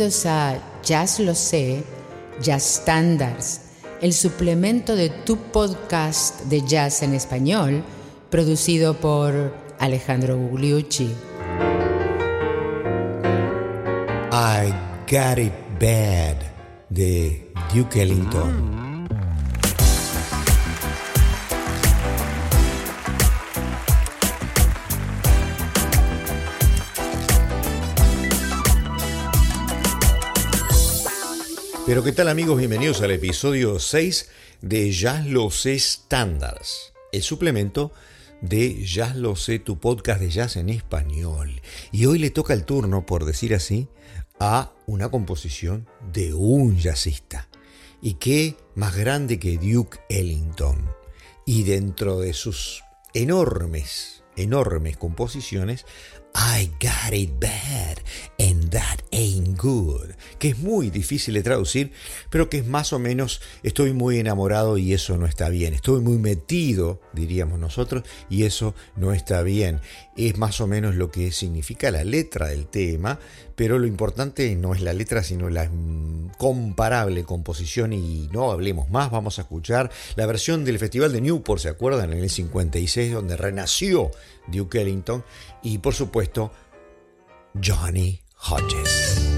Bienvenidos a Jazz Lo Sé, Jazz Standards, el suplemento de tu podcast de jazz en español, producido por Alejandro Gugliucci. I Got It Bad de Duke Ellington. Pero qué tal amigos, bienvenidos al episodio 6 de Jazz Lo Sé Standards, el suplemento de Jazz Lo Sé, tu podcast de jazz en español. Y hoy le toca el turno, por decir así, a una composición de un jazzista. Y qué más grande que Duke Ellington. Y dentro de sus enormes, enormes composiciones I got it bad and that ain't good, que es muy difícil de traducir, pero que es más o menos estoy muy enamorado y eso no está bien, estoy muy metido, diríamos nosotros, y eso no está bien. Es más o menos lo que significa la letra del tema, pero lo importante no es la letra, sino la comparable composición y no hablemos más, vamos a escuchar la versión del Festival de Newport, ¿se acuerdan? En el 56, donde renació Duke Ellington y por supuesto Johnny Hodges.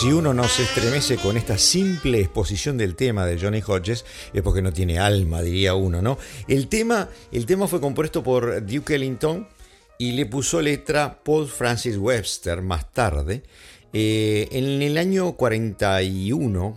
Si uno no se estremece con esta simple exposición del tema de Johnny Hodges, es porque no tiene alma, diría uno, ¿no? El tema, el tema fue compuesto por Duke Ellington y le puso letra Paul Francis Webster más tarde. Eh, en el año 41,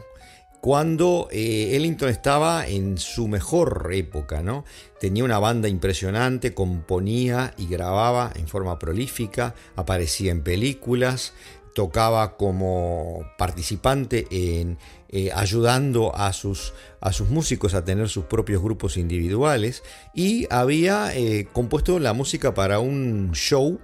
cuando eh, Ellington estaba en su mejor época, ¿no? Tenía una banda impresionante, componía y grababa en forma prolífica, aparecía en películas, tocaba como participante en eh, ayudando a sus, a sus músicos a tener sus propios grupos individuales y había eh, compuesto la música para un show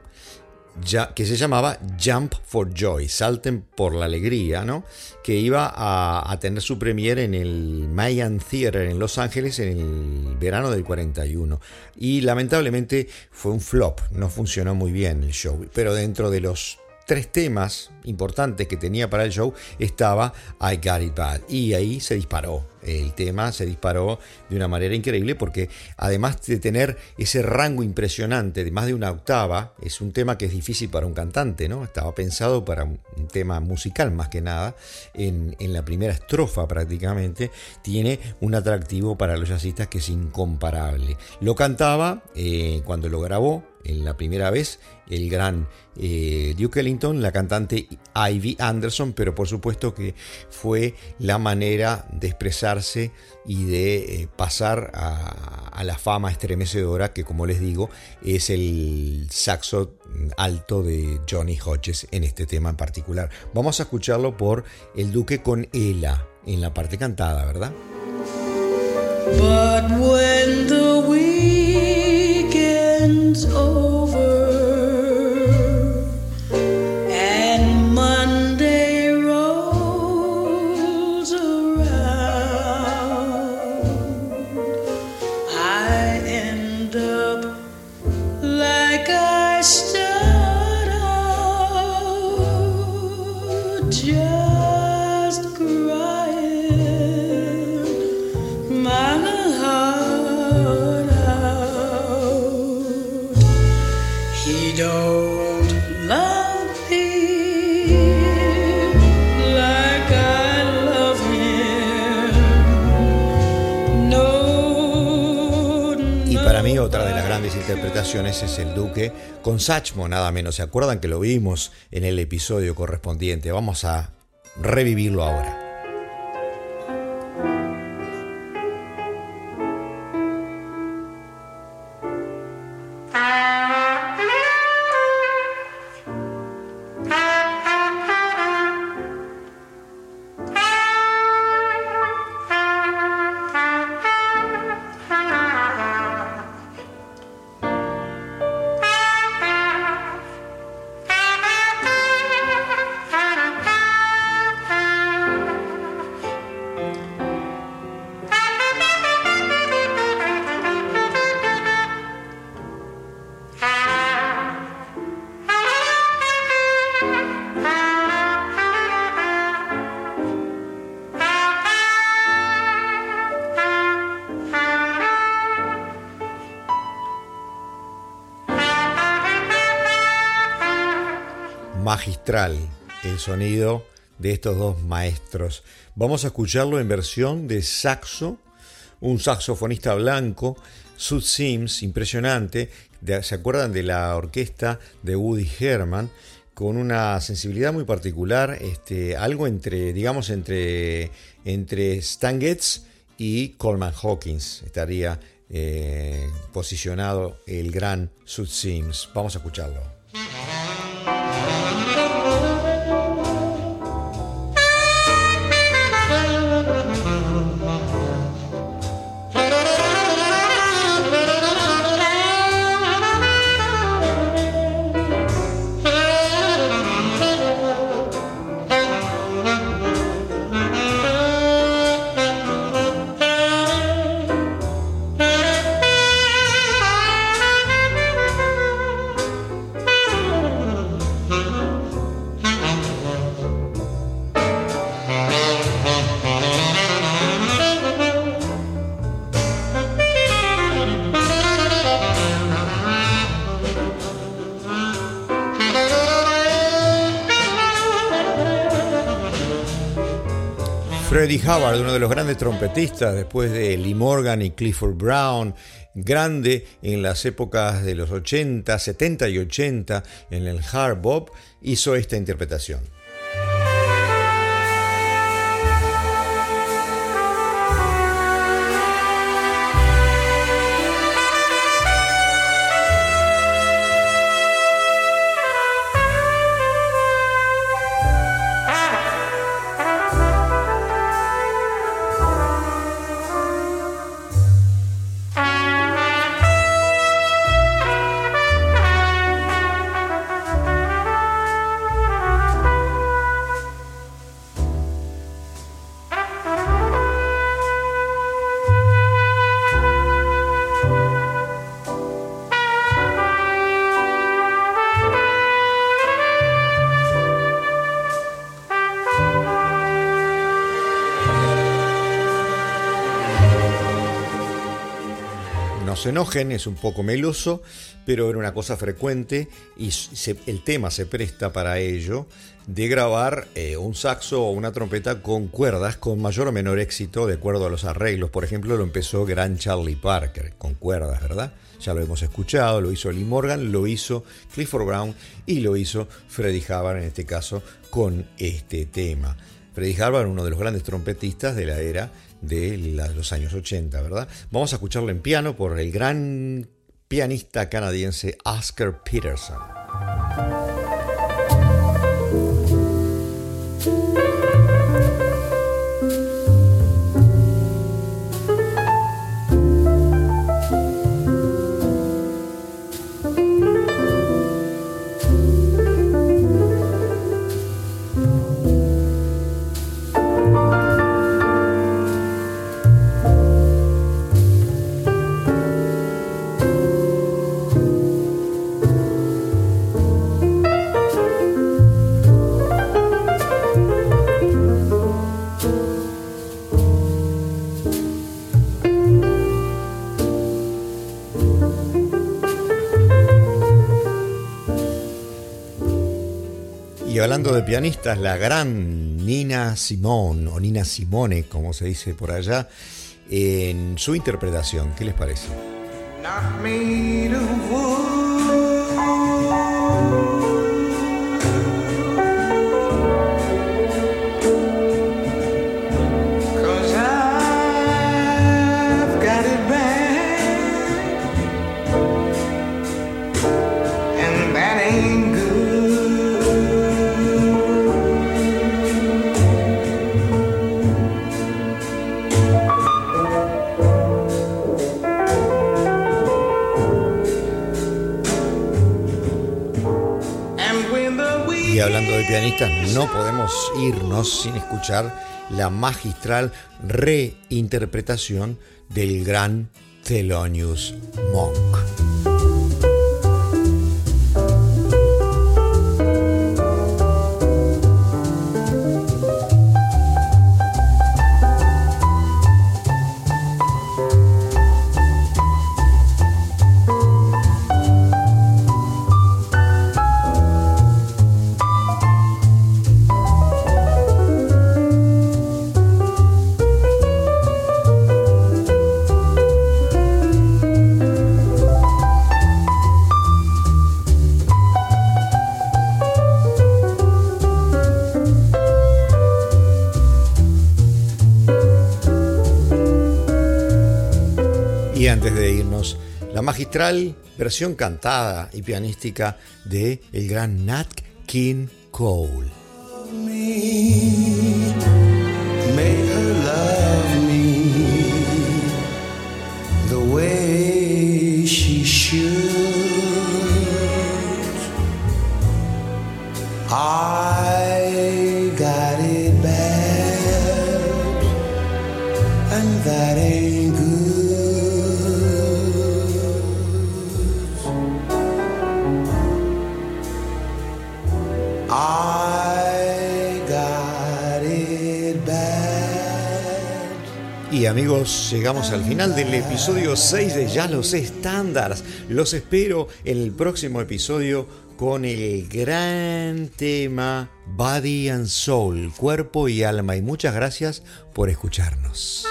que se llamaba Jump for Joy, Salten por la Alegría, ¿no? que iba a, a, tener su premiere en el Mayan Theater en Los Ángeles en el verano del 41. Y lamentablemente fue un flop, no funcionó muy bien el show, pero dentro de los tres temas importantes que tenía para el show estaba I Got It Bad. Y ahí se disparó. El tema se disparó de una manera increíble porque además de tener ese rango impresionante de más de una octava, es un tema que es difícil para un cantante, ¿no? Estaba pensado para un tema musical más que nada. En, en la primera estrofa prácticamente tiene un atractivo para los jazzistas que es incomparable. Lo cantaba eh, cuando lo grabó en la primera vez el gran eh, Duke Ellington, la cantante Ivy Anderson, pero por supuesto que fue la manera de expresarse y de eh, pasar a, la fama estremecedora que como les digo es el saxo alto de Johnny Hodges en este tema en particular. Vamos a escucharlo por el Duque con Ella en la parte cantada, ¿verdad? otra de las grandes interpretaciones es el Duque con Sachmo, nada menos. ¿Se acuerdan que lo vimos en el episodio correspondiente? Vamos a revivirlo ahora. Magistral el sonido de estos dos maestros. Vamos a escucharlo en versión de saxo, un saxofonista blanco, Sud Sims, impresionante. ¿Se acuerdan de la orquesta de Woody Herman? Con una sensibilidad muy particular, este, algo entre, digamos, entre, entre Stan Getz y Coleman Hawkins estaría eh, posicionado el gran Sud Sims. Vamos a escucharlo. Freddie Hubbard, uno de los grandes trompetistas después de Lee Morgan y Clifford Brown, grande en las épocas de los 80, 70 y 80 en el hard bop, hizo esta interpretación. Enojen, es un poco meloso, pero era una cosa frecuente y el tema se presta para ello de grabar eh, un saxo o una trompeta con cuerdas con mayor o menor éxito de acuerdo a los arreglos. Por ejemplo, lo empezó Gran Charlie Parker con cuerdas, ¿verdad? Ya lo hemos escuchado, lo hizo Lee Morgan, lo hizo Clifford Brown y lo hizo Freddie Hubbard en este caso con este tema. Freddie Hubbard, uno de los grandes trompetistas de la era de los años 80, ¿verdad? Vamos a escucharlo en piano por el gran pianista canadiense Oscar Peterson. Hablando de pianistas, la gran Nina Simone, o Nina Simone, como se dice por allá, en su interpretación. ¿Qué les parece? Hablando de pianistas, no podemos irnos sin escuchar la magistral reinterpretación del gran Thelonious Monk. La magistral versión cantada y pianística de el gran Nat King Cole. Y amigos, llegamos al final del episodio 6 de Ya los estándares. Los espero en el próximo episodio con el gran tema Body and Soul, cuerpo y alma. Y muchas gracias por escucharnos.